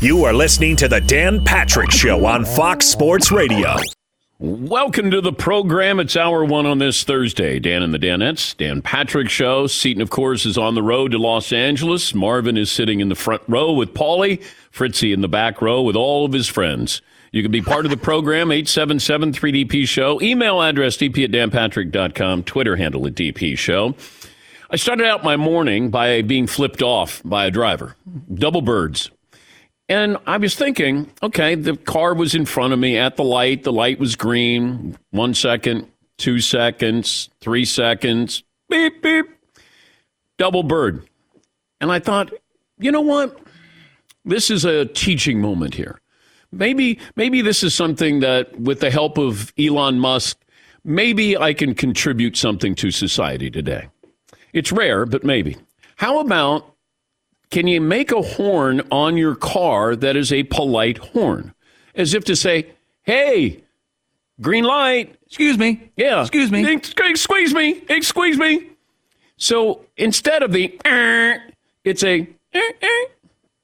You are listening to the Dan Patrick Show on Fox Sports Radio. Welcome to the program. It's hour one on this Thursday. Dan and the Danettes, Dan Patrick Show. Seton, of course, is on the road to Los Angeles. Marvin is sitting in the front row with Paulie. Fritzy in the back row with all of his friends. You can be part of the program, 877 3DP Show. Email address dp at danpatrick.com. Twitter handle at DP Show. I started out my morning by being flipped off by a driver. Double birds. And I was thinking, okay, the car was in front of me at the light. The light was green. One second, two seconds, three seconds, beep, beep, double bird. And I thought, you know what? This is a teaching moment here. Maybe, maybe this is something that, with the help of Elon Musk, maybe I can contribute something to society today. It's rare, but maybe. How about can you make a horn on your car that is a polite horn? As if to say, hey, green light. Excuse me. Yeah. Excuse me. Excuse me. Excuse me. So instead of the, it's a,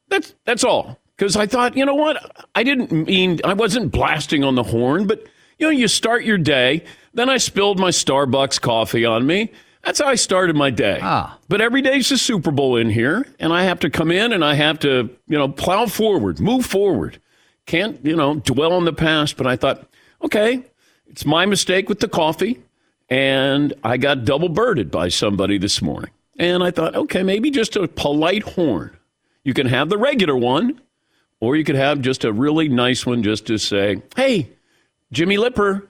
that's, that's all. Because I thought, you know what? I didn't mean, I wasn't blasting on the horn, but, you know, you start your day. Then I spilled my Starbucks coffee on me. That's how I started my day. Ah. But every day's a Super Bowl in here, and I have to come in and I have to, you know, plow forward, move forward. Can't, you know, dwell on the past. But I thought, okay, it's my mistake with the coffee, and I got double birded by somebody this morning. And I thought, okay, maybe just a polite horn. You can have the regular one, or you could have just a really nice one just to say, hey, Jimmy Lipper,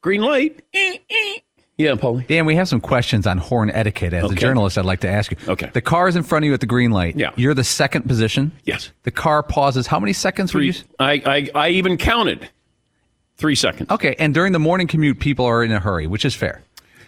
green light. Eh, eh. Yeah, Paulie. Dan, we have some questions on horn etiquette. As Okay. a journalist, I'd like to ask you. Okay. The car is in front of you at the green light. Yeah. You're the second position. Yes. The car pauses. How many seconds Three. you? I, I, I even counted three seconds. Okay. And during the morning commute, people are in a hurry, which is fair.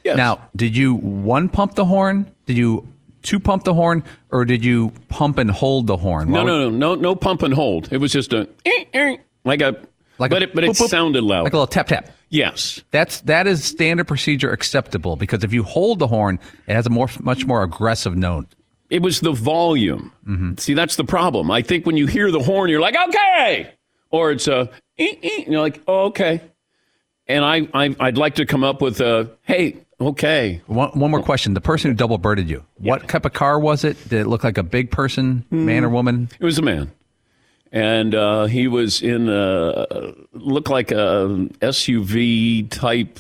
Yes. Now, did you one pump the horn? Did you two pump the horn, or did you pump and hold the horn? No, no, no, no, no pump and hold. It was just a eh, eh, like a Like but a it but it boop, sounded loud. Like a little tap tap. yes. That's that is standard procedure acceptable because if you hold the horn, it has a more much more aggressive note. It was the volume. Mm-hmm. See, that's the problem. I think when you hear the horn, you're like, okay, or it's a, eh, eh, and you're like, oh, okay. And I, I, I'd like to come up with a, hey, okay. One, one more question: the person who double birded you, what type of car was it? Did it look like a big person, man or woman? It was a man, and uh, he was in a looked like a SUV type.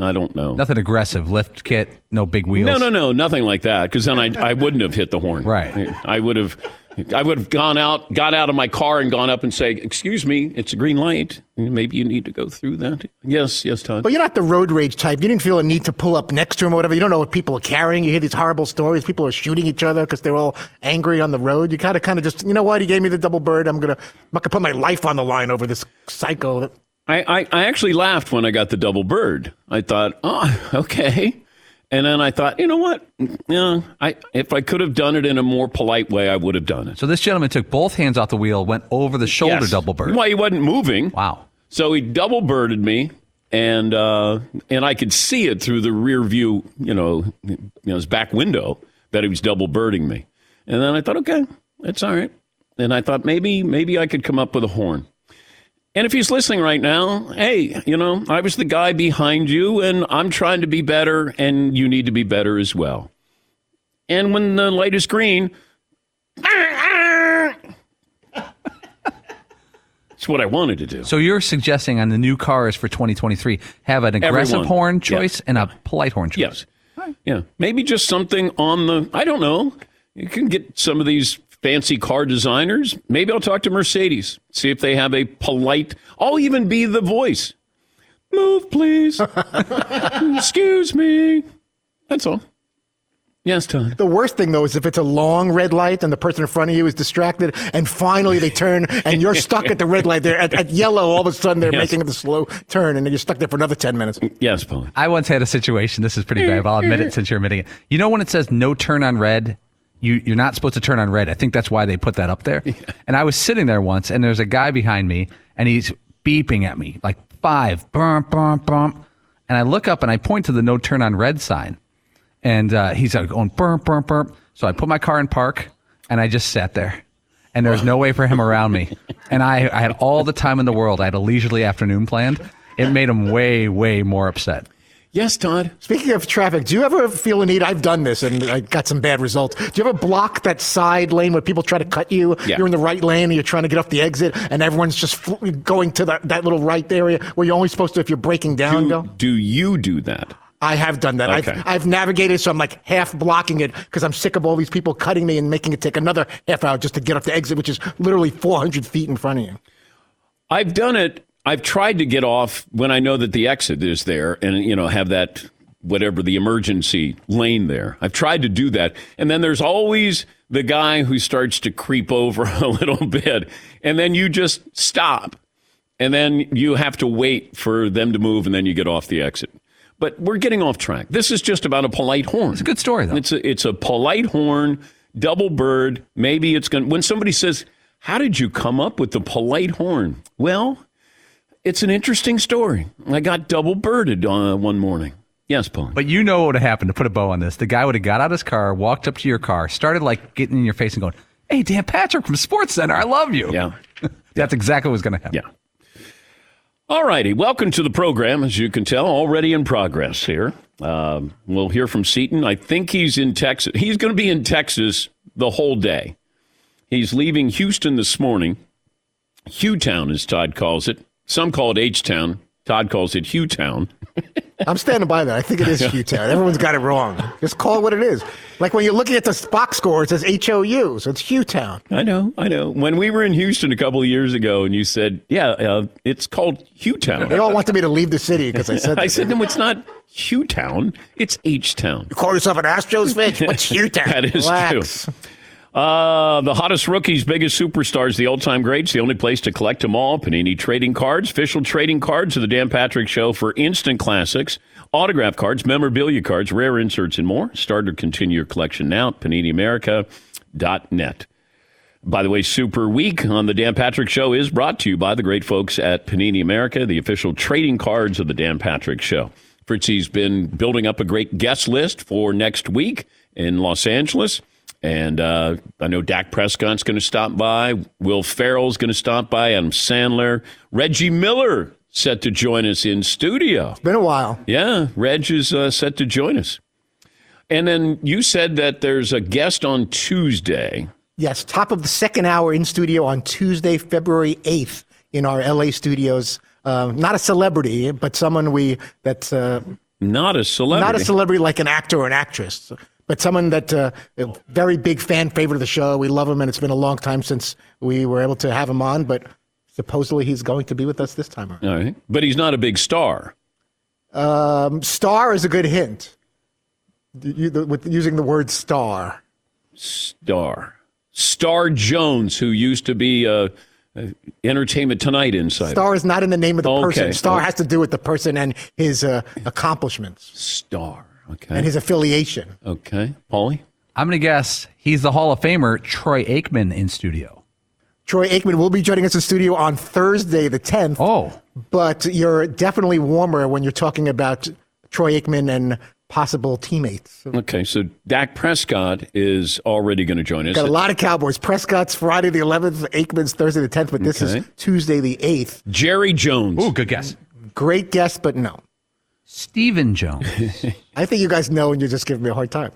I don't know. Nothing aggressive, lift kit, no big wheels. No, no, no, nothing like that. Because then I, I wouldn't have hit the horn. Right. I would have, I would have gone out, got out of my car, and gone up and say, "Excuse me, it's a green light. Maybe you need to go through that." Yes, yes, Todd. But you're not the road rage type. You didn't feel a need to pull up next to him or whatever. You don't know what people are carrying. You hear these horrible stories. People are shooting each other because they're all angry on the road. You kind of, kind of just, you know what? He gave me the double bird. I'm gonna, I'm gonna put my life on the line over this psycho. I, I, I actually laughed when I got the double bird. I thought, oh, okay. And then I thought, you know what? Yeah, I if I could have done it in a more polite way, I would have done it. So this gentleman took both hands off the wheel, went over the shoulder Yes. double bird. Well, he wasn't moving. Wow. So he double birded me, and uh, and I could see it through the rear view, you know, you know, his back window that he was double birding me. And then I thought, okay, that's all right. And I thought maybe maybe I could come up with a horn. And if he's listening right now, hey, you know, I was the guy behind you, and I'm trying to be better, and you need to be better as well. And when the light is green, it's what I wanted to do. So you're suggesting on the new cars for 2023 have an aggressive Everyone. horn choice and a polite horn choice. Yes. Yeah. Maybe just something on the, I don't know. You can get some of these fancy car designers. Maybe I'll talk to Mercedes, see if they have a polite, I'll even be the voice. Move, please. Excuse me. That's all. Yes, Todd. the worst thing though is if it's a long red light and the person in front of you is distracted, and finally they turn and you're stuck at the red light. There at, at yellow, all of a sudden they're Yes. making the slow turn, and then you're stuck there for another ten minutes. Yes, Paul. I once had a situation. This is pretty bad. but I'll admit it since you're admitting it. You know when it says no turn on red, you you're not supposed to turn on red. I think that's why they put that up there. And I was sitting there once, and there's a guy behind me, and he's beeping at me like five, bump, bump, bump. And I look up and I point to the no turn on red sign, and uh, he's like going burp, burp, burp. So I put my car in park, and I just sat there. and there's no way for him around me. And I, I had all the time in the world. I had a leisurely afternoon planned. It made him way, way more upset. Yes, Todd. Speaking of traffic, do you ever feel a need? I've done this and I got some bad results. Do you ever block that side lane where people try to cut you? Yeah. You're in the right lane and you're trying to get off the exit and everyone's just fl- going to that, that little right area where you're only supposed to, if you're breaking down, Do, go? do you do that? I have done that. Okay. I've, I've navigated, so I'm like half blocking it because I'm sick of all these people cutting me and making it take another half hour just to get off the exit, which is literally 400 feet in front of you. I've done it. I've tried to get off when I know that the exit is there and, you know, have that whatever the emergency lane there. I've tried to do that. And then there's always the guy who starts to creep over a little bit. And then you just stop. And then you have to wait for them to move and then you get off the exit. But we're getting off track. This is just about a polite horn. It's a good story, though. It's a, it's a polite horn, double bird. Maybe it's going to, when somebody says, How did you come up with the polite horn? Well, it's an interesting story. I got double birded uh, one morning. Yes, Paul. But you know what would have happened to put a bow on this. The guy would have got out of his car, walked up to your car, started like getting in your face and going, Hey, Dan Patrick from Sports Center, I love you. Yeah. That's exactly what was going to happen. Yeah. All righty. Welcome to the program. As you can tell, already in progress here. Um, we'll hear from Seton. I think he's in Texas. He's going to be in Texas the whole day. He's leaving Houston this morning. Hewtown, as Todd calls it. Some call it H Town. Todd calls it Hugh Town. I'm standing by that. I think it is Hugh Town. Everyone's got it wrong. Just call it what it is. Like when you're looking at the box score, it says HOU, so it's Hugh Town. I know, I know. When we were in Houston a couple of years ago, and you said, "Yeah, uh, it's called Hugh Town." They all wanted me to leave the city because I said I said, "No, it's not Hugh Town. It's H Town." You call yourself an Astros fan? What's Town. That is Relax. true. Uh, the hottest rookies, biggest superstars, the all-time greats. The only place to collect them all. Panini trading cards, official trading cards of the Dan Patrick Show for instant classics, autograph cards, memorabilia cards, rare inserts, and more. Start or continue your collection now at PaniniAmerica.net. By the way, Super Week on the Dan Patrick Show is brought to you by the great folks at Panini America, the official trading cards of the Dan Patrick Show. Fritzy's been building up a great guest list for next week in Los Angeles. And uh, I know Dak Prescott's going to stop by. Will Ferrell's going to stop by. Adam Sandler. Reggie Miller set to join us in studio. Been a while. Yeah, Reg is uh, set to join us. And then you said that there's a guest on Tuesday. Yes, top of the second hour in studio on Tuesday, February 8th in our LA studios. Uh, not a celebrity, but someone we that's uh, Not a celebrity. not a celebrity like an actor or an actress, but someone that uh, a very big fan favorite of the show. We love him, and it's been a long time since we were able to have him on. But supposedly he's going to be with us this time around. All right. But he's not a big star. Um, star is a good hint. You, the, with using the word star. Star. Star Jones, who used to be uh, uh, Entertainment Tonight insider. Star is not in the name of the Okay. person. Star Okay. has to do with the person and his uh, accomplishments Star. Okay. and his affiliation. okay. Paulie? I'm going to guess he's the Hall of Famer, Troy Aikman, in studio. Troy Aikman will be joining us in studio on Thursday, the 10th. Oh, But you're definitely warmer when you're talking about Troy Aikman and possible teammates. Okay. So Dak Prescott is already going to join us. Got a lot of Cowboys. Prescott's Friday the 11th, Aikman's Thursday the 10th, but this Okay. is Tuesday the 8th. Jerry Jones. ooh, good guess. Great guess, but no. Stephen Jones. I think you guys know and you're just giving me a hard time.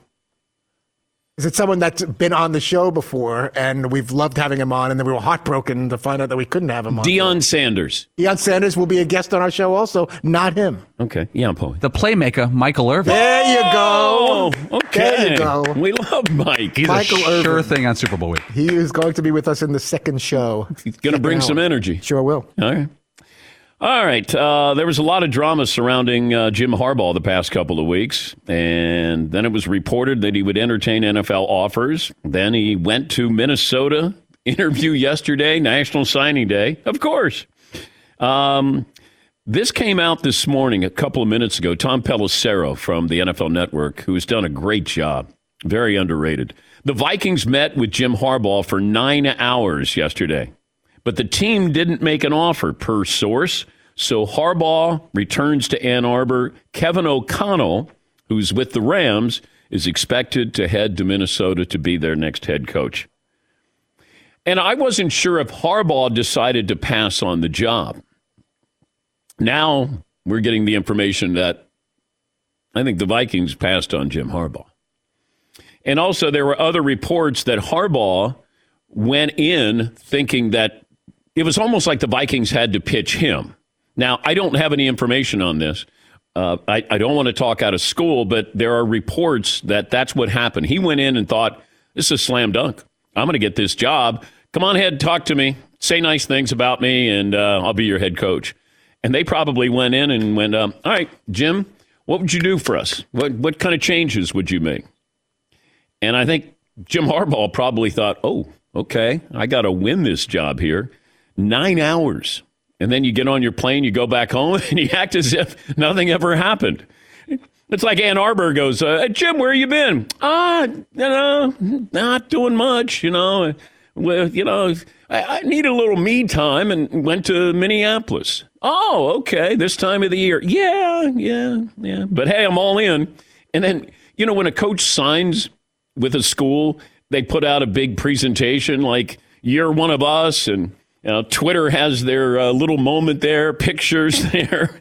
Is it someone that's been on the show before and we've loved having him on and then we were heartbroken to find out that we couldn't have him on? Deion Sanders. Deion Sanders will be a guest on our show also, not him. Okay. Yeah, Paulie. the playmaker, Michael Irvin. There you Oh, go. okay. There you go. We love Mike. He's Michael a sure Irvin. thing on Super Bowl week. He is going to be with us in the second show. He's going to bring some energy. Sure will. All right. All right. Uh, there was a lot of drama surrounding uh, Jim Harbaugh the past couple of weeks. And then it was reported that he would entertain NFL offers. Then he went to Minnesota, interview yesterday, National Signing Day. Of course. Um, this came out this morning, a couple of minutes ago. Tom Pelissero from the NFL Network, who has done a great job, very underrated. The Vikings met with Jim Harbaugh for nine hours yesterday, but the team didn't make an offer per source. So Harbaugh returns to Ann Arbor. Kevin O'Connell, who's with the Rams, is expected to head to Minnesota to be their next head coach. And I wasn't sure if Harbaugh decided to pass on the job. Now we're getting the information that I think the Vikings passed on Jim Harbaugh. And also, there were other reports that Harbaugh went in thinking that it was almost like the Vikings had to pitch him. Now, I don't have any information on this. Uh, I, I don't want to talk out of school, but there are reports that that's what happened. He went in and thought, this is a slam dunk. I'm going to get this job. Come on ahead, talk to me, say nice things about me, and uh, I'll be your head coach. And they probably went in and went, um, all right, Jim, what would you do for us? What, what kind of changes would you make? And I think Jim Harbaugh probably thought, oh, okay, I got to win this job here. Nine hours. And then you get on your plane, you go back home, and you act as if nothing ever happened. It's like Ann Arbor goes, uh, Jim, where you been? Ah, you know, not doing much, you know. Well, you know, I, I need a little me time and went to Minneapolis. Oh, okay, this time of the year. Yeah, yeah, yeah. But hey, I'm all in. And then, you know, when a coach signs with a school, they put out a big presentation like, you're one of us. And know, Twitter has their uh, little moment there, pictures there.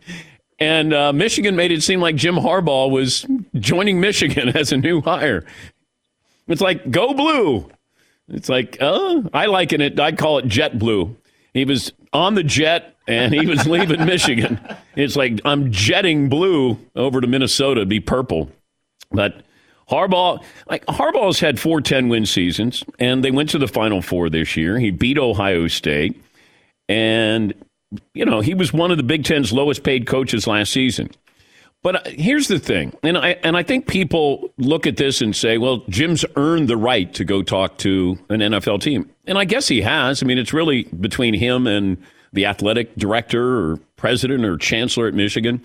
And uh, Michigan made it seem like Jim Harbaugh was joining Michigan as a new hire. It's like, go blue. It's like, oh, I liken it. I call it jet blue. He was on the jet and he was leaving Michigan. It's like, I'm jetting blue over to Minnesota to be purple. But Harbaugh, like Harbaugh's had four 10 win seasons, and they went to the Final Four this year. He beat Ohio State, and you know he was one of the Big Ten's lowest paid coaches last season. But uh, here's the thing, and I and I think people look at this and say, well, Jim's earned the right to go talk to an NFL team, and I guess he has. I mean, it's really between him and the athletic director or president or chancellor at Michigan.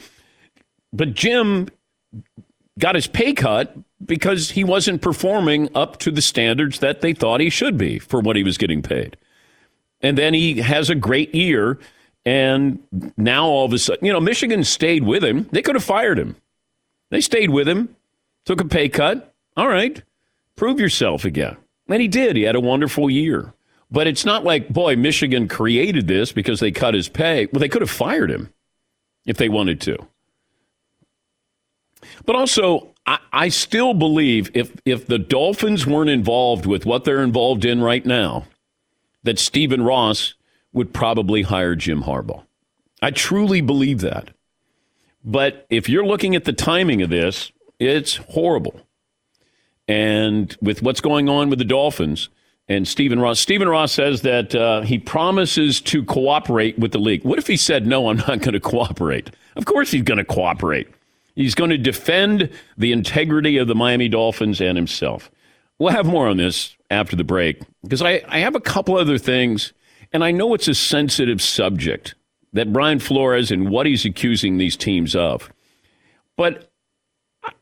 But Jim got his pay cut because he wasn't performing up to the standards that they thought he should be for what he was getting paid. And then he has a great year. And now all of a sudden, you know, Michigan stayed with him. They could have fired him. They stayed with him, took a pay cut. All right, prove yourself again. And he did. He had a wonderful year. But it's not like, boy, Michigan created this because they cut his pay. Well, they could have fired him if they wanted to. But also, I, I still believe if if the Dolphins weren't involved with what they're involved in right now, that Stephen Ross would probably hire Jim Harbaugh. I truly believe that. But if you're looking at the timing of this, it's horrible. And with what's going on with the Dolphins and Stephen Ross, Stephen Ross says that uh, he promises to cooperate with the league. What if he said, no, I'm not going to cooperate? Of course he's going to cooperate. He's going to defend the integrity of the Miami Dolphins and himself. We'll have more on this after the break because I, I have a couple other things, and I know it's a sensitive subject that Brian Flores and what he's accusing these teams of. But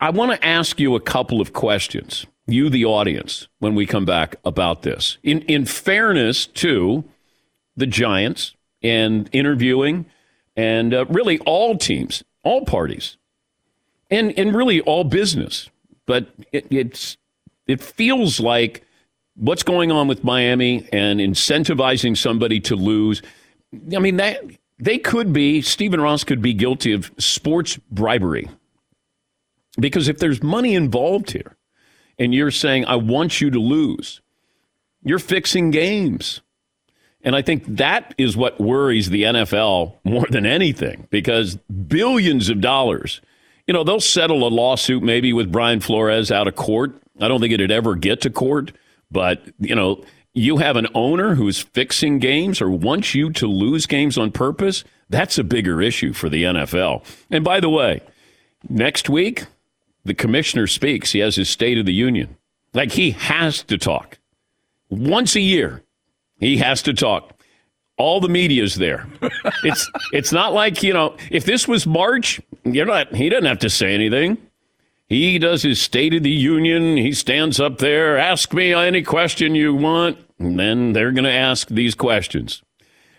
I want to ask you a couple of questions, you, the audience, when we come back about this. In, in fairness to the Giants and interviewing, and uh, really all teams, all parties, and and really all business. But it, it's it feels like what's going on with Miami and incentivizing somebody to lose. I mean that they could be Stephen Ross could be guilty of sports bribery because if there's money involved here, and you're saying I want you to lose, you're fixing games. And I think that is what worries the NFL more than anything because billions of dollars you know, they'll settle a lawsuit maybe with Brian Flores out of court. I don't think it'd ever get to court, but, you know, you have an owner who's fixing games or wants you to lose games on purpose. That's a bigger issue for the NFL. And by the way, next week, the commissioner speaks. He has his State of the Union. Like he has to talk. Once a year, he has to talk all the media's there. it's it's not like you know if this was March, you're not. He doesn't have to say anything. He does his State of the Union. He stands up there, ask me any question you want, and then they're going to ask these questions.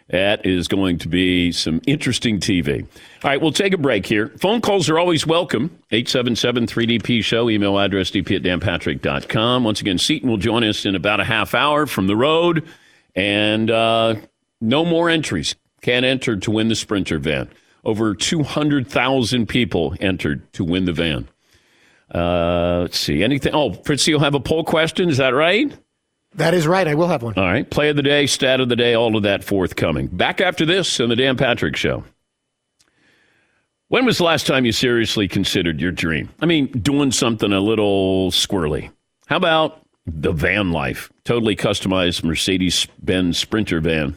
That is going to be some interesting TV. All right, we'll take a break here. Phone calls are always welcome. 877 3DP Show, email address dp at danpatrick.com. Once again, Seton will join us in about a half hour from the road And uh, no more entries. Can't enter to win the Sprinter van. Over 200,000 people entered to win the van. Uh, let's see. Anything? Oh, Fritzy, you'll have a poll question. Is that right? That is right. I will have one. All right. Play of the day, stat of the day, all of that forthcoming. Back after this on the Dan Patrick Show. When was the last time you seriously considered your dream? I mean, doing something a little squirrely. How about the van life? Totally customized Mercedes Benz Sprinter van.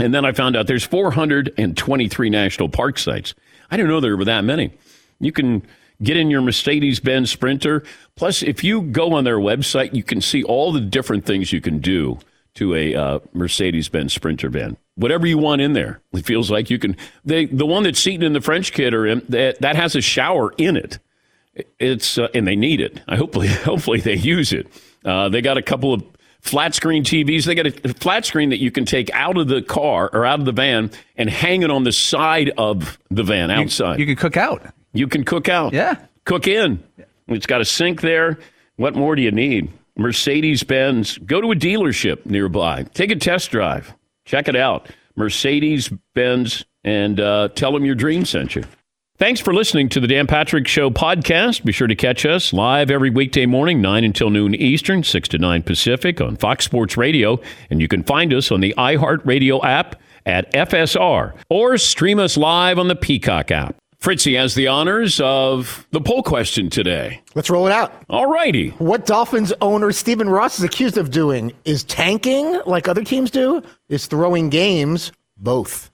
And then I found out there's 423 national park sites. I didn't know there were that many. You can get in your Mercedes Benz Sprinter. Plus, if you go on their website, you can see all the different things you can do to a uh, Mercedes Benz Sprinter van. Whatever you want in there. It feels like you can. They, the one that's seated in the French kid or in, that, that has a shower in it. It's uh, and they need it. I hopefully hopefully they use it. Uh, they got a couple of flat screen TVs. They got a flat screen that you can take out of the car or out of the van and hang it on the side of the van outside. You, you can cook out. You can cook out. Yeah. Cook in. It's got a sink there. What more do you need? Mercedes Benz. Go to a dealership nearby. Take a test drive. Check it out. Mercedes Benz and uh, tell them your dream sent you. Thanks for listening to the Dan Patrick Show podcast. Be sure to catch us live every weekday morning, 9 until noon Eastern, 6 to 9 Pacific on Fox Sports Radio. And you can find us on the iHeartRadio app at FSR or stream us live on the Peacock app. Fritzy has the honors of the poll question today. Let's roll it out. All righty. What Dolphins owner Stephen Ross is accused of doing is tanking like other teams do, is throwing games, both.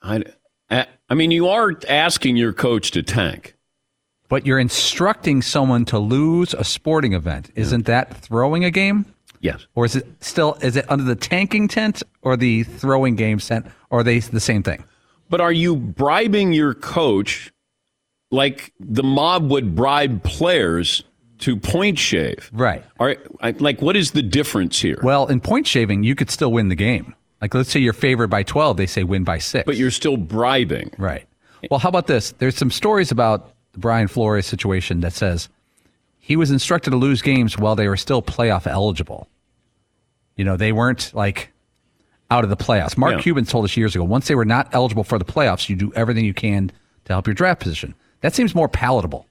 I, I mean, you are asking your coach to tank. But you're instructing someone to lose a sporting event. Isn't that throwing a game? Yes. Or is it still is it under the tanking tent or the throwing game tent? Or are they the same thing? But are you bribing your coach like the mob would bribe players to point shave? Right. Are, like, what is the difference here? Well, in point shaving, you could still win the game. Like, let's say you're favored by 12, they say win by six. But you're still bribing. Right. Well, how about this? There's some stories about the Brian Flores situation that says he was instructed to lose games while they were still playoff eligible. You know, they weren't like out of the playoffs. Mark yeah. Cuban told us years ago once they were not eligible for the playoffs, you do everything you can to help your draft position. That seems more palatable.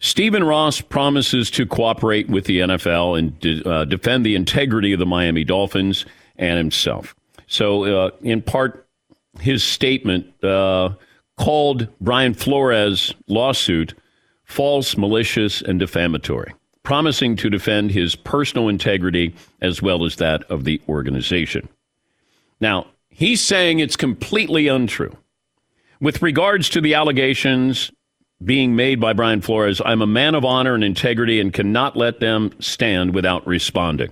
Stephen Ross promises to cooperate with the NFL and de- uh, defend the integrity of the Miami Dolphins and himself. So, uh, in part, his statement uh, called Brian Flores' lawsuit false, malicious, and defamatory, promising to defend his personal integrity as well as that of the organization. Now, he's saying it's completely untrue. With regards to the allegations being made by Brian Flores, I'm a man of honor and integrity and cannot let them stand without responding.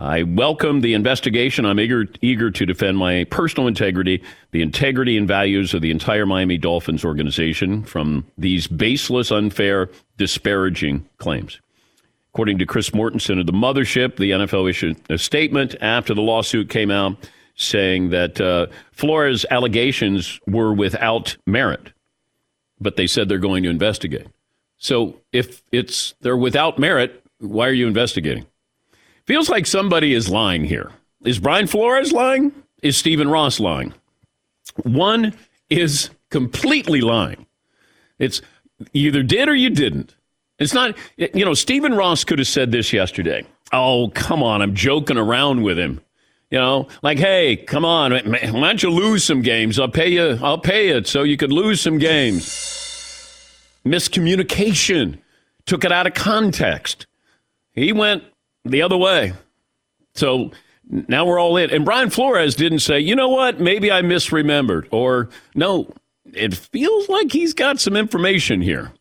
I welcome the investigation. I'm eager, eager to defend my personal integrity, the integrity and values of the entire Miami Dolphins organization from these baseless, unfair, disparaging claims. According to Chris Mortensen of the mothership, the NFL issued a statement after the lawsuit came out saying that uh, Flores' allegations were without merit, but they said they're going to investigate. So if it's they're without merit, why are you investigating? Feels like somebody is lying here. Is Brian Flores lying? Is Stephen Ross lying? One is completely lying. It's either did or you didn't. It's not, you know, Stephen Ross could have said this yesterday. Oh, come on. I'm joking around with him. You know, like, hey, come on. Why don't you lose some games? I'll pay you. I'll pay it so you could lose some games. Miscommunication. Took it out of context. He went the other way. So now we're all in. And Brian Flores didn't say, you know what, maybe I misremembered. Or, no, it feels like he's got some information here.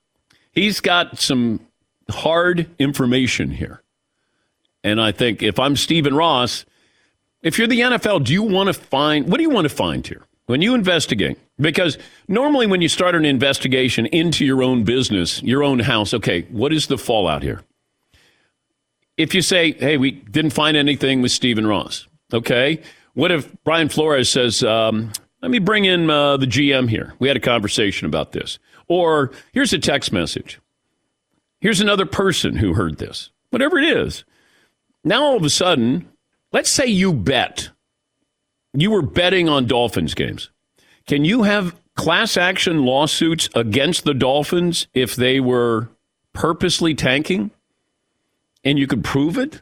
He's got some hard information here. And I think if I'm Stephen Ross, if you're the NFL, do you want to find, what do you want to find here? When you investigate, because normally when you start an investigation into your own business, your own house, okay, what is the fallout here? If you say, hey, we didn't find anything with Stephen Ross, okay? What if Brian Flores says, um, let me bring in uh, the GM here. We had a conversation about this. Or here's a text message. Here's another person who heard this. Whatever it is. Now all of a sudden, let's say you bet, you were betting on Dolphins games. Can you have class action lawsuits against the Dolphins if they were purposely tanking and you could prove it?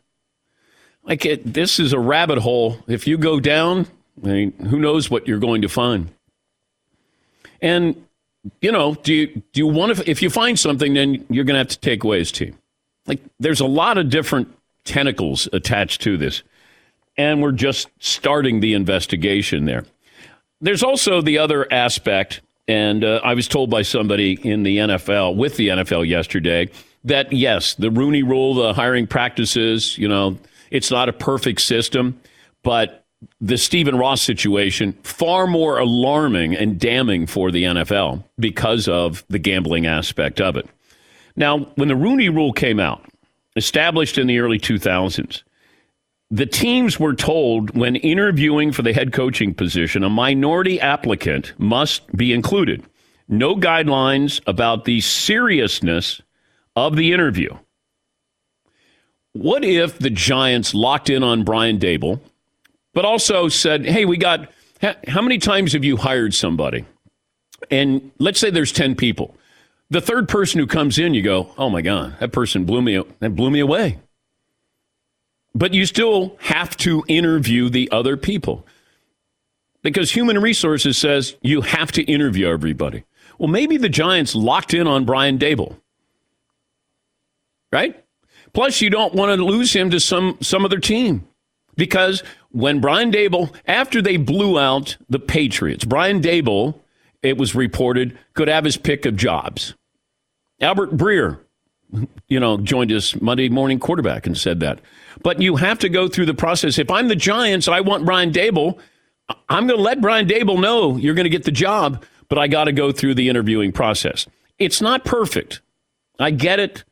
Like, it, this is a rabbit hole. If you go down, I mean, who knows what you're going to find? And, you know, do you, do you want to, if you find something, then you're going to have to take away his team. Like, there's a lot of different tentacles attached to this. And we're just starting the investigation there. There's also the other aspect, and uh, I was told by somebody in the NFL, with the NFL yesterday, that yes, the Rooney rule, the hiring practices, you know, it's not a perfect system, but the Stephen Ross situation far more alarming and damning for the NFL because of the gambling aspect of it. Now, when the Rooney rule came out, established in the early 2000s, the teams were told when interviewing for the head coaching position, a minority applicant must be included. No guidelines about the seriousness of the interview. What if the Giants locked in on Brian Daboll, but also said, hey, we got, how many times have you hired somebody? And let's say there's 10 people. The third person who comes in, you go, oh my God, that person blew me, that blew me away. But you still have to interview the other people because human resources says you have to interview everybody. Well, maybe the Giants locked in on Brian Daboll, right? Plus, you don't want to lose him to some some other team because when Brian Daboll, after they blew out the Patriots, Brian Daboll, it was reported, could have his pick of jobs. Albert Breer, you know, joined us Monday morning quarterback and said that. But you have to go through the process. If I'm the Giants, I want Brian Daboll. I'm going to let Brian Daboll know you're going to get the job, but I got to go through the interviewing process. It's not perfect. I get it.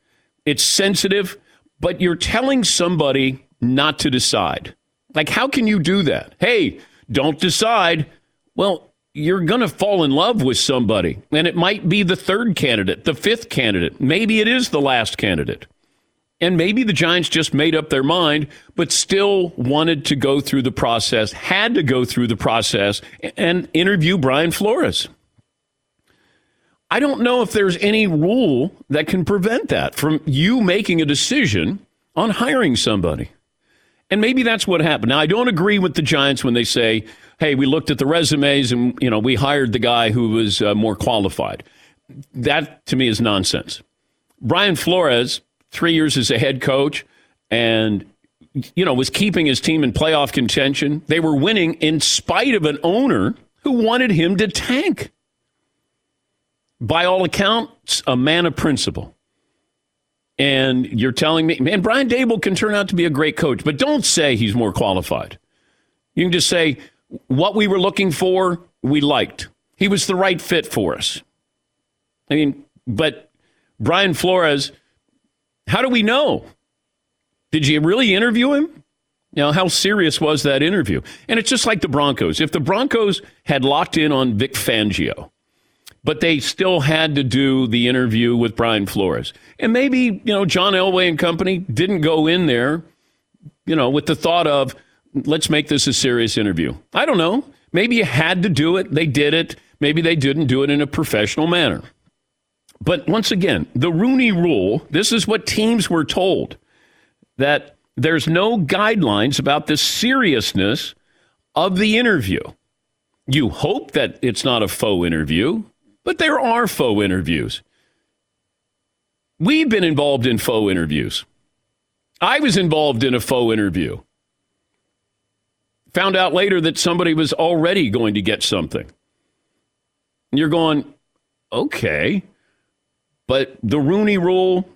It's sensitive, but you're telling somebody not to decide. Like, how can you do that? Hey, don't decide. Well, you're going to fall in love with somebody, and it might be the third candidate, the fifth candidate. Maybe it is the last candidate. And maybe the Giants just made up their mind, but still wanted to go through the process, had to go through the process and interview Brian Flores. I don't know if there's any rule that can prevent that from you making a decision on hiring somebody. And maybe that's what happened. Now, I don't agree with the Giants when they say, hey, we looked at the resumes and, you know, we hired the guy who was uh, more qualified. That to me is nonsense. Brian Flores, three years as a head coach, and you know was keeping his team in playoff contention. They were winning in spite of an owner who wanted him to tank. By all accounts, a man of principle. And you're telling me, man, Brian Daboll can turn out to be a great coach, but don't say he's more qualified. You can just say, what we were looking for, we liked. He was the right fit for us. I mean, but Brian Flores, how do we know? Did you really interview him? You know, how serious was that interview? And it's just like the Broncos. If the Broncos had locked in on Vic Fangio, but they still had to do the interview with Brian Flores, and maybe, you know, John Elway and company didn't go in there, you know, with the thought of, let's make this a serious interview. I don't know. Maybe you had to do it. They did it. Maybe they didn't do it in a professional manner. But once again, the Rooney rule, this is what teams were told that there's no guidelines about the seriousness of the interview. You hope that it's not a faux interview, but there are faux interviews. We've been involved in faux interviews. I was involved in a faux interview. Found out later that somebody was already going to get something. And you're going, okay. But the Rooney rule,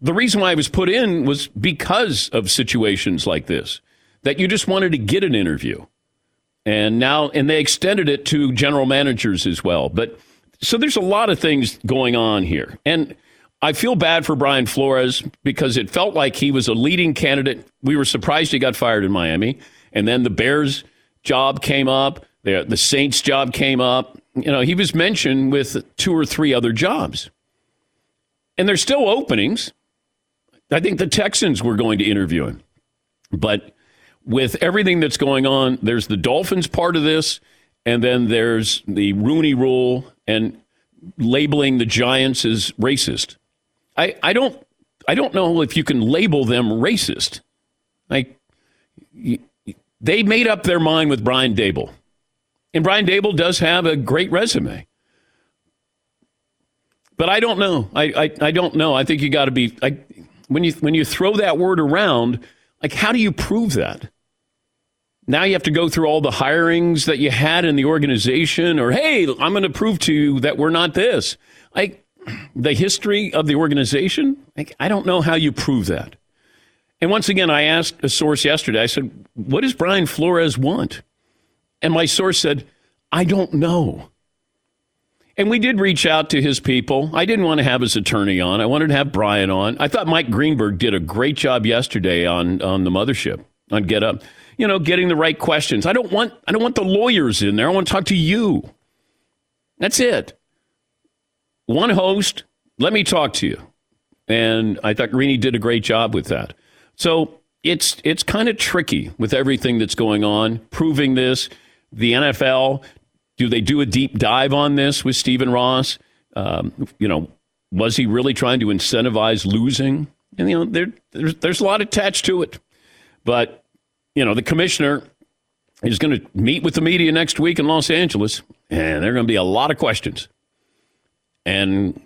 the reason why I was put in was because of situations like this, that you just wanted to get an interview. And now, and they extended it to general managers as well. But so there's a lot of things going on here. And I feel bad for Brian Flores because it felt like he was a leading candidate. We were surprised he got fired in Miami. And then the Bears job came up, the, the Saints job came up. You know, he was mentioned with two or three other jobs. And there's still openings. I think the Texans were going to interview him. But with everything that's going on, there's the Dolphins part of this, and then there's the Rooney Rule and labeling the Giants as racist. I, I don't I don't know if you can label them racist. Like they made up their mind with Brian Daboll, and Brian Daboll does have a great resume. But I don't know. I, I, I don't know. I think you got to be I, when you when you throw that word around. Like, how do you prove that? Now you have to go through all the hirings that you had in the organization, or hey, I'm going to prove to you that we're not this. Like the history of the organization, like, I don't know how you prove that. And once again, I asked a source yesterday. I said, "What does Brian Flores want?" And my source said, "I don't know." And we did reach out to his people. I didn't want to have his attorney on. I wanted to have Brian on. I thought Mike Greenberg did a great job yesterday on on the mothership on Get Up. You know, getting the right questions. I don't want I don't want the lawyers in there. I want to talk to you. That's it. One host, let me talk to you. And I thought Greeny did a great job with that. So it's it's kind of tricky with everything that's going on, proving this. The NFL do they do a deep dive on this with Stephen Ross? Um, you know, was he really trying to incentivize losing? And you know, there, there's there's a lot attached to it. But you know, the commissioner is going to meet with the media next week in Los Angeles, and there are going to be a lot of questions. And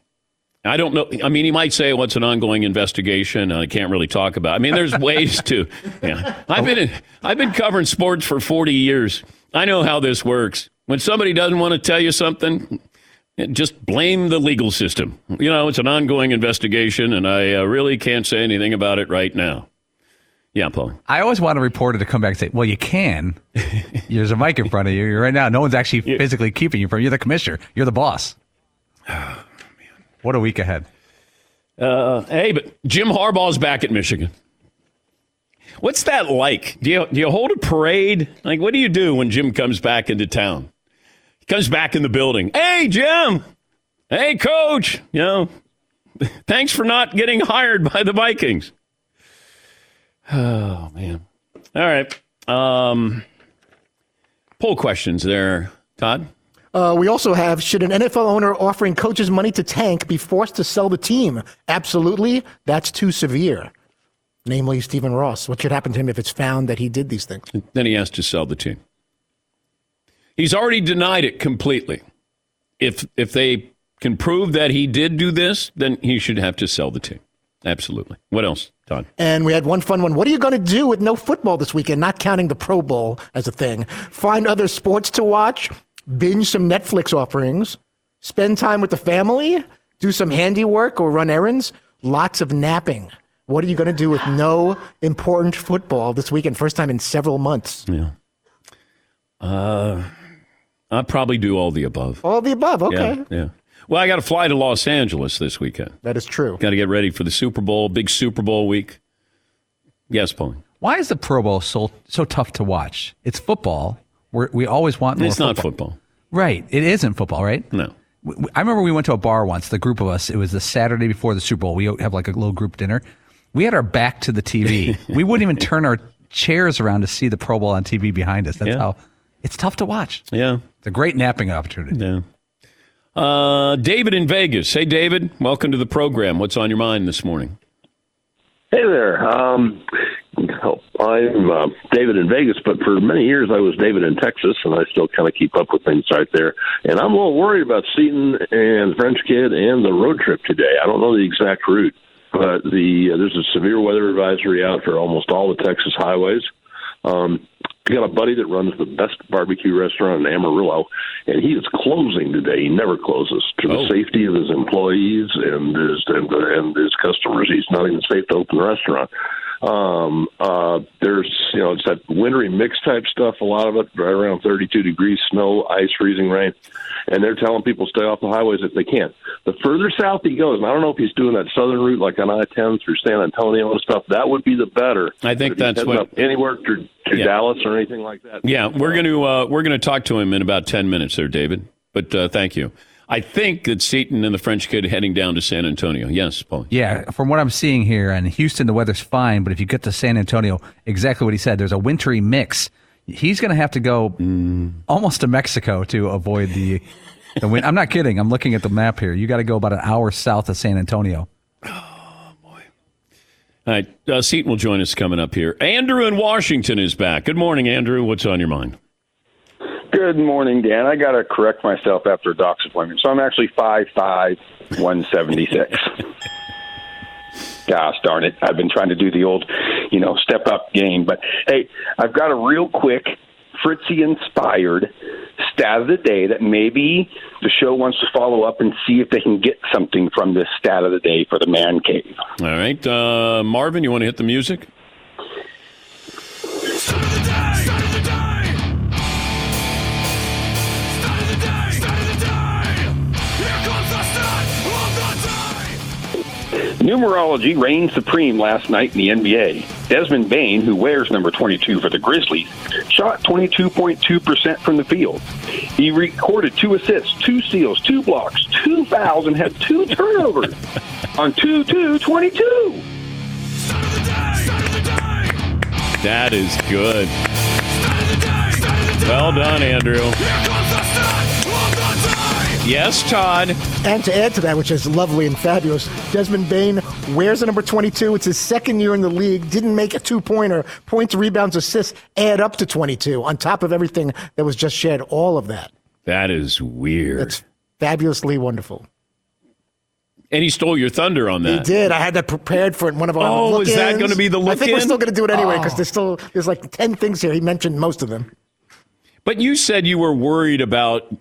I don't know. I mean, he might say, "What's well, an ongoing investigation?" I can't really talk about. I mean, there's ways to. Yeah, I've been in, I've been covering sports for 40 years. I know how this works. When somebody doesn't want to tell you something, just blame the legal system. You know, it's an ongoing investigation, and I uh, really can't say anything about it right now. Yeah, Paul. I always want a reporter to come back and say, "Well, you can. There's a mic in front of you right now. No one's actually physically keeping you from. You're the commissioner. You're the boss." Oh, what a week ahead. Uh, hey, but Jim Harbaugh's back at Michigan. What's that like? Do you do you hold a parade? Like, what do you do when Jim comes back into town? He comes back in the building. Hey, Jim. Hey, coach. You know, thanks for not getting hired by the Vikings. Oh man. All right. Um, poll questions there, Todd. Uh, we also have should an NFL owner offering coaches money to tank be forced to sell the team? Absolutely. That's too severe. Namely, Stephen Ross. What should happen to him if it's found that he did these things? Then he has to sell the team. He's already denied it completely. If if they can prove that he did do this, then he should have to sell the team. Absolutely. What else, Todd? And we had one fun one. What are you going to do with no football this weekend? Not counting the Pro Bowl as a thing. Find other sports to watch binge some Netflix offerings, spend time with the family, do some handiwork or run errands, lots of napping. What are you going to do with no important football this weekend? First time in several months. Yeah. Uh, I'll probably do all the above. All the above, okay. Yeah. yeah. Well, I got to fly to Los Angeles this weekend. That is true. Got to get ready for the Super Bowl, big Super Bowl week. Yes, Paul. Why is the Pro Bowl so so tough to watch? It's football. We're, we always want more. It's football. not football. Right. It isn't football, right? No. I remember we went to a bar once, the group of us. It was the Saturday before the Super Bowl. We have like a little group dinner. We had our back to the TV. we wouldn't even turn our chairs around to see the Pro Bowl on TV behind us. That's yeah. how it's tough to watch. Yeah. It's a great napping opportunity. Yeah. Uh, David in Vegas. Hey, David. Welcome to the program. What's on your mind this morning? Hey there. Um, I'm uh, David in Vegas, but for many years I was David in Texas, and I still kind of keep up with things right there. And I'm a little worried about Seton and French Kid and the road trip today. I don't know the exact route, but the uh, there's a severe weather advisory out for almost all the Texas highways. Um, I got a buddy that runs the best barbecue restaurant in Amarillo, and he is closing today. He never closes to the oh. safety of his employees and his and, and his customers. He's not even safe to open the restaurant. Um, uh, there's, you know, it's that wintry mix type stuff, a lot of it, right around 32 degrees, snow, ice, freezing rain. And they're telling people stay off the highways if they can. The further south he goes, and I don't know if he's doing that southern route like on I 10 through San Antonio and stuff, that would be the better. I think that's what. Anywhere to, to yeah. Dallas or anything like that. Yeah, we're going to uh, we're going to talk to him in about 10 minutes there, David. But uh, thank you. I think that Seton and the French kid heading down to San Antonio. Yes, Paul. Yeah, from what I'm seeing here, and Houston, the weather's fine, but if you get to San Antonio, exactly what he said, there's a wintry mix. He's going to have to go Mm. almost to Mexico to avoid the the wind. I'm not kidding. I'm looking at the map here. You got to go about an hour south of San Antonio. Oh boy! All right, uh, Seton will join us coming up here. Andrew in Washington is back. Good morning, Andrew. What's on your mind? Good morning, Dan. I got to correct myself after a doc's appointment. So I'm actually five five, one seventy six. Gosh darn it. I've been trying to do the old, you know, step up game. But hey, I've got a real quick Fritzy inspired stat of the day that maybe the show wants to follow up and see if they can get something from this stat of the day for the man cave. All right, uh, Marvin, you want to hit the music? Numerology reigned supreme last night in the NBA. Desmond Bane, who wears number 22 for the Grizzlies, shot 22.2% from the field. He recorded two assists, two steals, two blocks, two fouls, and had two turnovers on 2 2 22. Start of the day! Start of the day! That is good. Start of the day! Start of the day! Well done, Andrew. Yes, Todd. And to add to that, which is lovely and fabulous, Desmond Bane wears the number 22. It's his second year in the league. Didn't make a two pointer. Points, rebounds, assists add up to 22 on top of everything that was just shared. All of that. That is weird. It's fabulously wonderful. and he stole your thunder on that. He did. I had that prepared for one of our Oh, is that gonna be the look? I think we're still going to do it anyway because Oh. there's still there's like 10 things here. He mentioned most of them. But you said you were worried about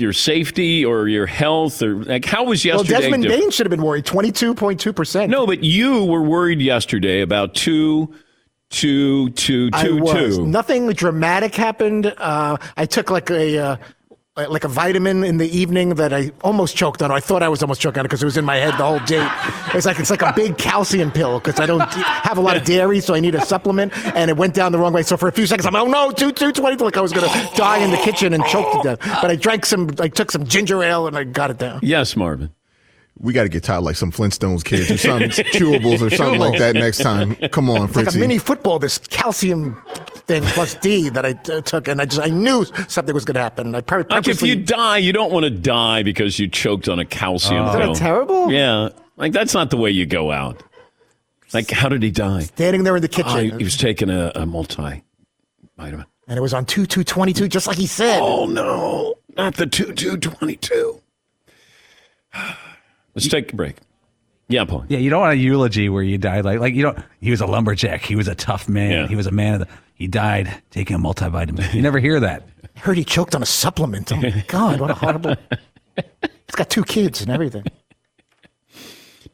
your safety or your health or like how was yesterday? Well. Desmond different? Bane should have been worried. 22.2%. No, but you were worried yesterday about two, two, two, two, two. Nothing dramatic happened. Uh, I took like a uh, Uh, like a vitamin in the evening that I almost choked on. I thought I was almost choking on it because it was in my head the whole day. It's like it's like a big calcium pill because I don't have a lot of dairy, so I need a supplement. And it went down the wrong way. So for a few seconds, I'm like, oh no, two two twenty, like I was gonna die in the kitchen and choke to death. But I drank some, I took some ginger ale and I got it down. Yes, Marvin we got to get tied like some Flintstones kids or some chewables or something like that next time. Come on, Fritzy. Like a mini football, this calcium thing plus D that I uh, took, and I just I knew something was going to happen. I probably like if you die, you don't want to die because you choked on a calcium. Uh. Is that terrible? Yeah, like that's not the way you go out. Like, how did he die? Standing there in the kitchen. Oh, he was taking a, a multi vitamin. And it was on 2222, just like he said. Oh, no. Not the 2222. Let's you, take a break. Yeah, Paul. Yeah, you don't want a eulogy where you died like like you don't. He was a lumberjack. He was a tough man. Yeah. He was a man of the. He died taking a multivitamin. You never hear that. I heard he choked on a supplement. Oh my God! What a horrible. He's got two kids and everything.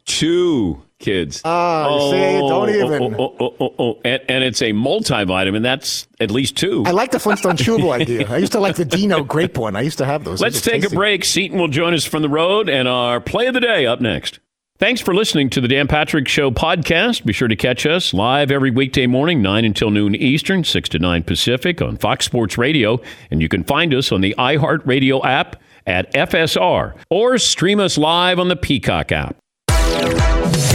Two kids. Oh, see, don't oh, even. Oh, oh, oh, oh, oh. And, and it's a multivitamin. That's at least two. I like the Flintstone chewable idea. I used to like the Dino grape one. I used to have those. Let's take a break. Seton will join us from the road and our play of the day up next. Thanks for listening to the Dan Patrick Show podcast. Be sure to catch us live every weekday morning, 9 until noon Eastern, 6 to 9 Pacific on Fox Sports Radio. And you can find us on the iHeartRadio app at FSR or stream us live on the Peacock app.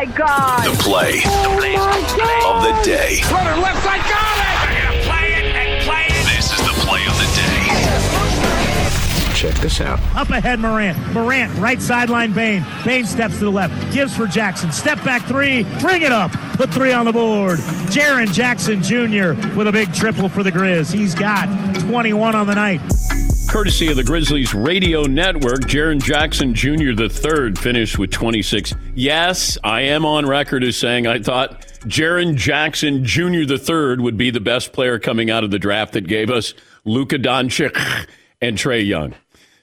Oh my God. The play of the day. Runner left side, got it! They're gonna play it and play it! This is the play of the day. Check this out. Up ahead, Morant. Morant, right sideline, Bane. Bane steps to the left. Gives for Jackson. Step back three. Bring it up. Put three on the board. Jaren Jackson Jr. with a big triple for the Grizz. He's got 21 on the night. Courtesy of the Grizzlies Radio Network, Jaren Jackson Jr. the third finished with 26. Yes, I am on record as saying I thought Jaren Jackson Jr. the third would be the best player coming out of the draft that gave us Luka Doncic and Trae Young.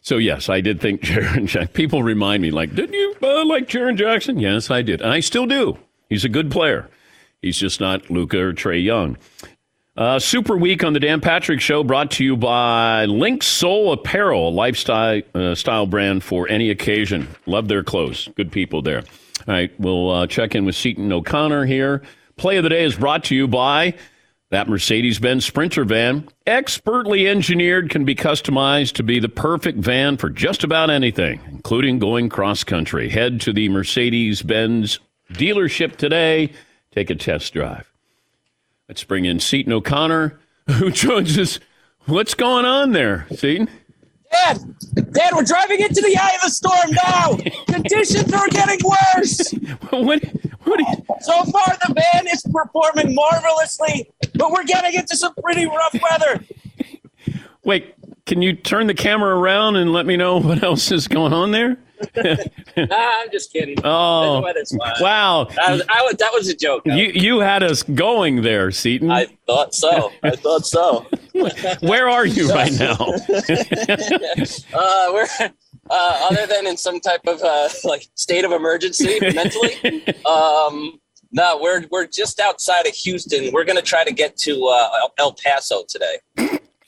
So yes, I did think Jaren Jackson. People remind me, like, didn't you uh, like Jaren Jackson? Yes, I did, and I still do. He's a good player. He's just not Luka or Trae Young. Uh, Super Week on the Dan Patrick Show, brought to you by Linksoul Apparel, a lifestyle uh, style brand for any occasion. Love their clothes. Good people there. All right, we'll uh, check in with Seton O'Connor here. Play of the day is brought to you by that Mercedes Benz Sprinter van. Expertly engineered, can be customized to be the perfect van for just about anything, including going cross country. Head to the Mercedes Benz dealership today. Take a test drive. Let's bring in Seton O'Connor, who joins us. What's going on there, Seton? Dad, Dad, we're driving into the eye of the storm now. Conditions are getting worse. what? What? You... So far, the van is performing marvelously, but we're getting into some pretty rough weather. Wait, can you turn the camera around and let me know what else is going on there? Nah, I'm just kidding. Oh, wow! That was, I was, that was a joke. You you had us going there, Seton. I thought so. I thought so. Where are you right now? uh, we're uh, other than in some type of uh, like state of emergency mentally. Um, no, we're we're just outside of Houston. We're gonna try to get to uh, El Paso today,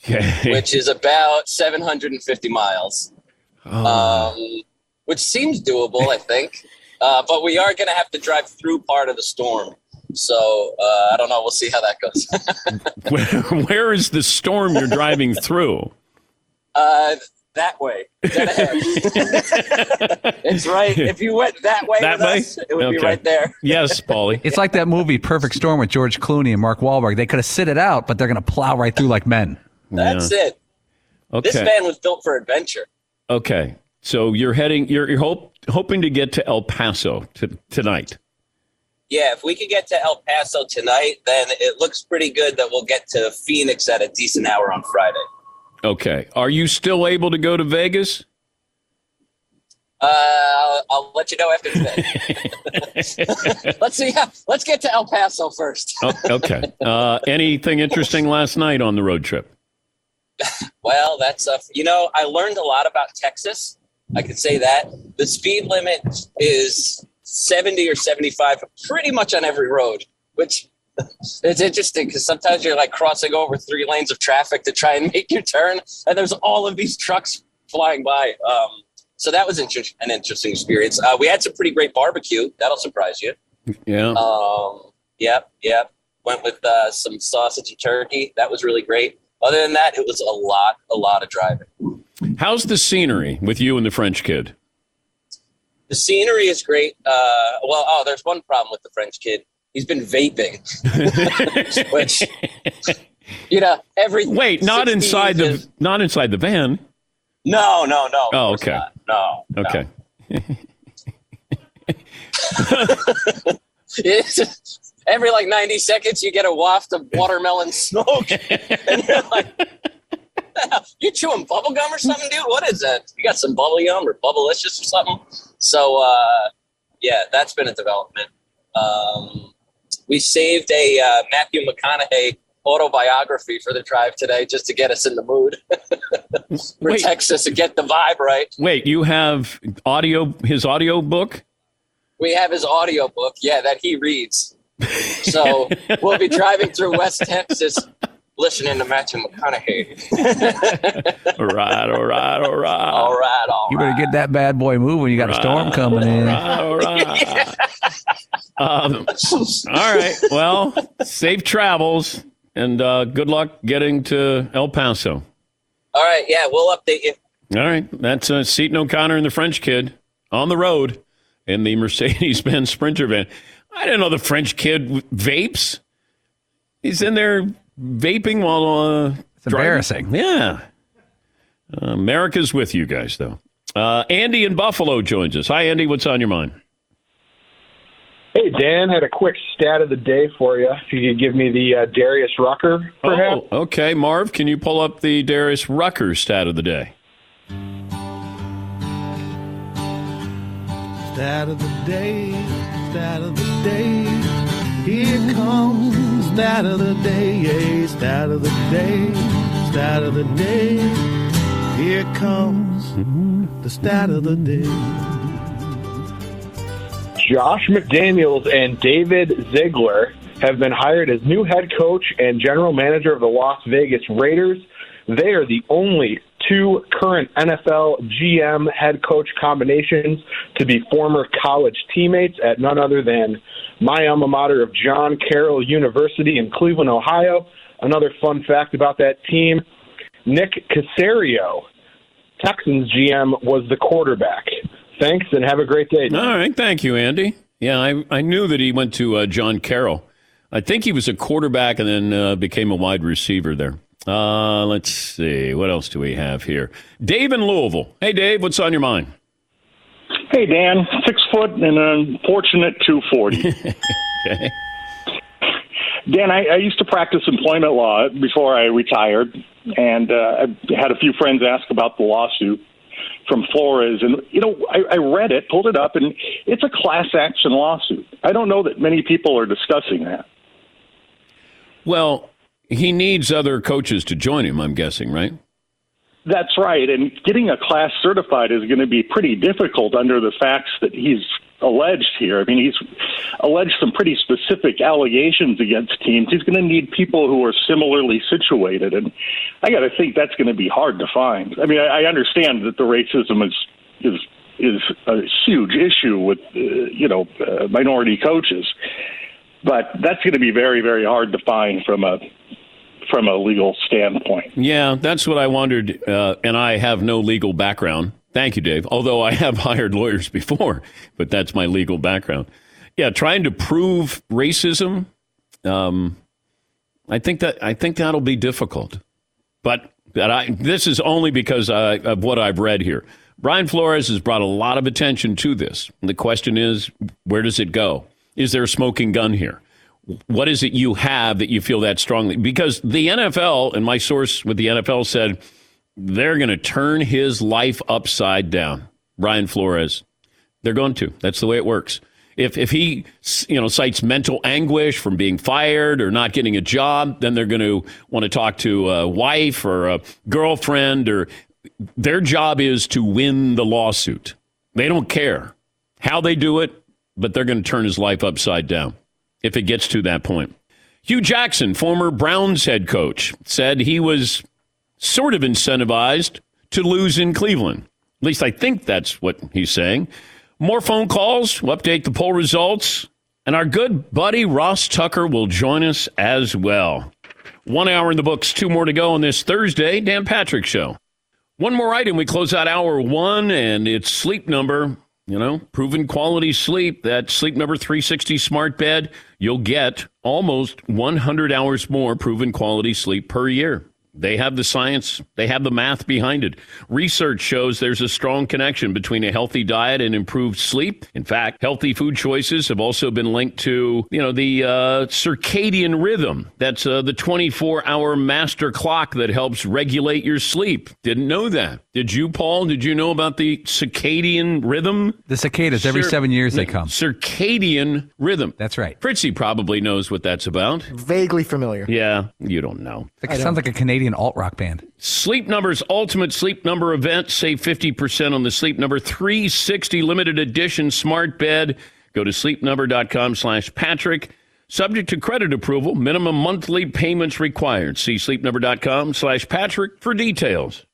Okay. which is about 750 miles. Oh. Um, which seems doable, I think. Uh, but we are going to have to drive through part of the storm. So uh, I don't know. We'll see how that goes. where, where is the storm you're driving through? uh, that way. Dead it's right. If you went that way, That with way? us, it would be right there. Yes, Paulie. It's like that movie Perfect Storm with George Clooney and Mark Wahlberg. They could have sit it out, but they're going to plow right through like men. That's it. This Okay. van was built for adventure. Okay. So you're heading. You're, you're hope, hoping to get to El Paso t- tonight. Yeah, if we could get to El Paso tonight, then it looks pretty good that we'll get to Phoenix at a decent hour on Friday. Okay. Are you still able to go to Vegas? Uh, I'll, I'll let you know after today. let's see. How, let's get to El Paso first. Oh, okay. Uh, anything interesting last night on the road trip? Well, that's uh, you know, I learned a lot about Texas. I could say that the speed limit is 70 or 75 pretty much on every road, which it's interesting because sometimes you're like crossing over three lanes of traffic to try and make your turn, and there's all of these trucks flying by. Um, so that was inter- an interesting experience. Uh, we had some pretty great barbecue. That'll surprise you. Yeah. Um, yep, yep. Went with uh, some sausage and turkey. That was really great. Other than that, it was a lot, a lot of driving. How's the scenery with you and the French kid? The scenery is great. Uh, well, oh, there's one problem with the French kid. He's been vaping, which you know every Wait, not inside the is- not inside the van. no, no, no. Oh, okay. not. No, Okay. It's- every like 90 seconds, you get a waft of watermelon smoke, and you're like, "You chewing bubble gum or something, dude? What is that? You got some bubble gum or bubblicious or something?" So, uh, yeah, that's been a development. Um, we saved a uh, Matthew McConaughey autobiography for the drive today, just to get us in the mood for Wait. Texas and get the vibe right. Wait, you have audio his audio book? we have his audio book, yeah, that he reads. So we'll be driving through West Texas listening to Matthew McConaughey. All right, all right, all right. All right, all You better get that bad boy moving. You got a storm coming in. All right. Um, all right. Well, safe travels and uh, good luck getting to El Paso. All right, yeah, we'll update you. All right. That's uh, Seton O'Connor and the French kid on the road in the Mercedes Benz Sprinter van. I didn't know the French kid w- vapes. He's in there vaping while. Uh, It's embarrassing. Yeah. Uh, America's with you guys, though. Uh, Andy in Buffalo joins us. Hi, Andy. What's on your mind? Hey, Dan, had a quick stat of the day for you. If you could give me the uh, Darius Rucker, perhaps. Oh, okay. Marv, can you pull up the Darius Rucker stat of the day? Stat of the day, stat of the day. Here comes stat of the day, stat of the day, stat of the day. Here comes the stat of the day. Josh McDaniels and David Ziegler have been hired as new head coach and general manager of the Las Vegas Raiders. They are the only two current NFL GM head coach combinations to be former college teammates at none other than my alma mater of John Carroll University in Cleveland, Ohio. Another fun fact about that team Nick Caserio, Texans GM, was the quarterback. Thanks and have a great day. All right, thank you, Andy. Yeah, I, I knew that he went to uh, John Carroll. I think he was a quarterback and then uh, became a wide receiver there. Uh, let's see. What else do we have here? Dave in Louisville. Hey, Dave, what's on your mind? Hey, Dan, six foot and an unfortunate 240. okay. Dan, I, I used to practice employment law before I retired, and uh, I had a few friends ask about the lawsuit from Flores. And, you know, I, I read it, pulled it up, and it's a class action lawsuit. I don't know that many people are discussing that. Well, he needs other coaches to join him, I'm guessing, right? That's right. And getting a class certified is going to be pretty difficult under the facts that he's alleged here. I mean, he's alleged some pretty specific allegations against teams. He's going to need people who are similarly situated. And I got to think that's going to be hard to find. I mean, I, understand that the racism is, is, is a huge issue with, uh, you know, uh, minority coaches. But that's going to be very, very hard to find from a from a legal standpoint. Yeah, that's what I wondered. Uh, and I have no legal background. Thank you, Dave. Although I have hired lawyers before, but that's my legal background. Yeah, trying to prove racism. Um, I think that I think that'll be difficult. But but I this is only because I, of what I've read here. Brian Flores has brought a lot of attention to this. The question is, where does it go? Is there a smoking gun here? What is it you have that you feel that strongly? Because the NFL and my source with the NFL said they're going to turn his life upside down. Brian Flores, they're going to. That's the way it works. If if he you know cites mental anguish from being fired or not getting a job, then they're going to want to talk to a wife or a girlfriend or their job is to win the lawsuit. They don't care how they do it, but they're going to turn his life upside down if it gets to that point. Hue Jackson, former Browns head coach, said he was sort of incentivized to lose in Cleveland. At least I think that's what he's saying. More phone calls. We'll update the poll results. And our good buddy Ross Tucker will join us as well. One hour in the books, two more to go on this Thursday, Dan Patrick Show. One more item. We close out hour one, and it's sleep number. You know, proven quality sleep. That sleep number 360 smart bed, you'll get almost 100 hours more proven quality sleep per year. They have the science, they have the math behind it. Research shows there's a strong connection between a healthy diet and improved sleep. In fact, healthy food choices have also been linked to, you know, the uh, circadian rhythm. That's uh, the 24-hour master clock that helps regulate your sleep. Didn't know that. Did you, Paul? Did you know about the circadian rhythm? The cicadas, every Cir- seven years they come. Circadian rhythm. That's right. Fritzy probably knows what that's about. Vaguely familiar. Yeah, you don't know. It sounds like a Canadian alt rock band. Sleep Number's ultimate sleep number event. Save 50% on the Sleep Number 360 limited edition smart bed. Go to sleepnumber.com slash Patrick. Subject to credit approval, minimum monthly payments required. See sleepnumber.com slash Patrick for details.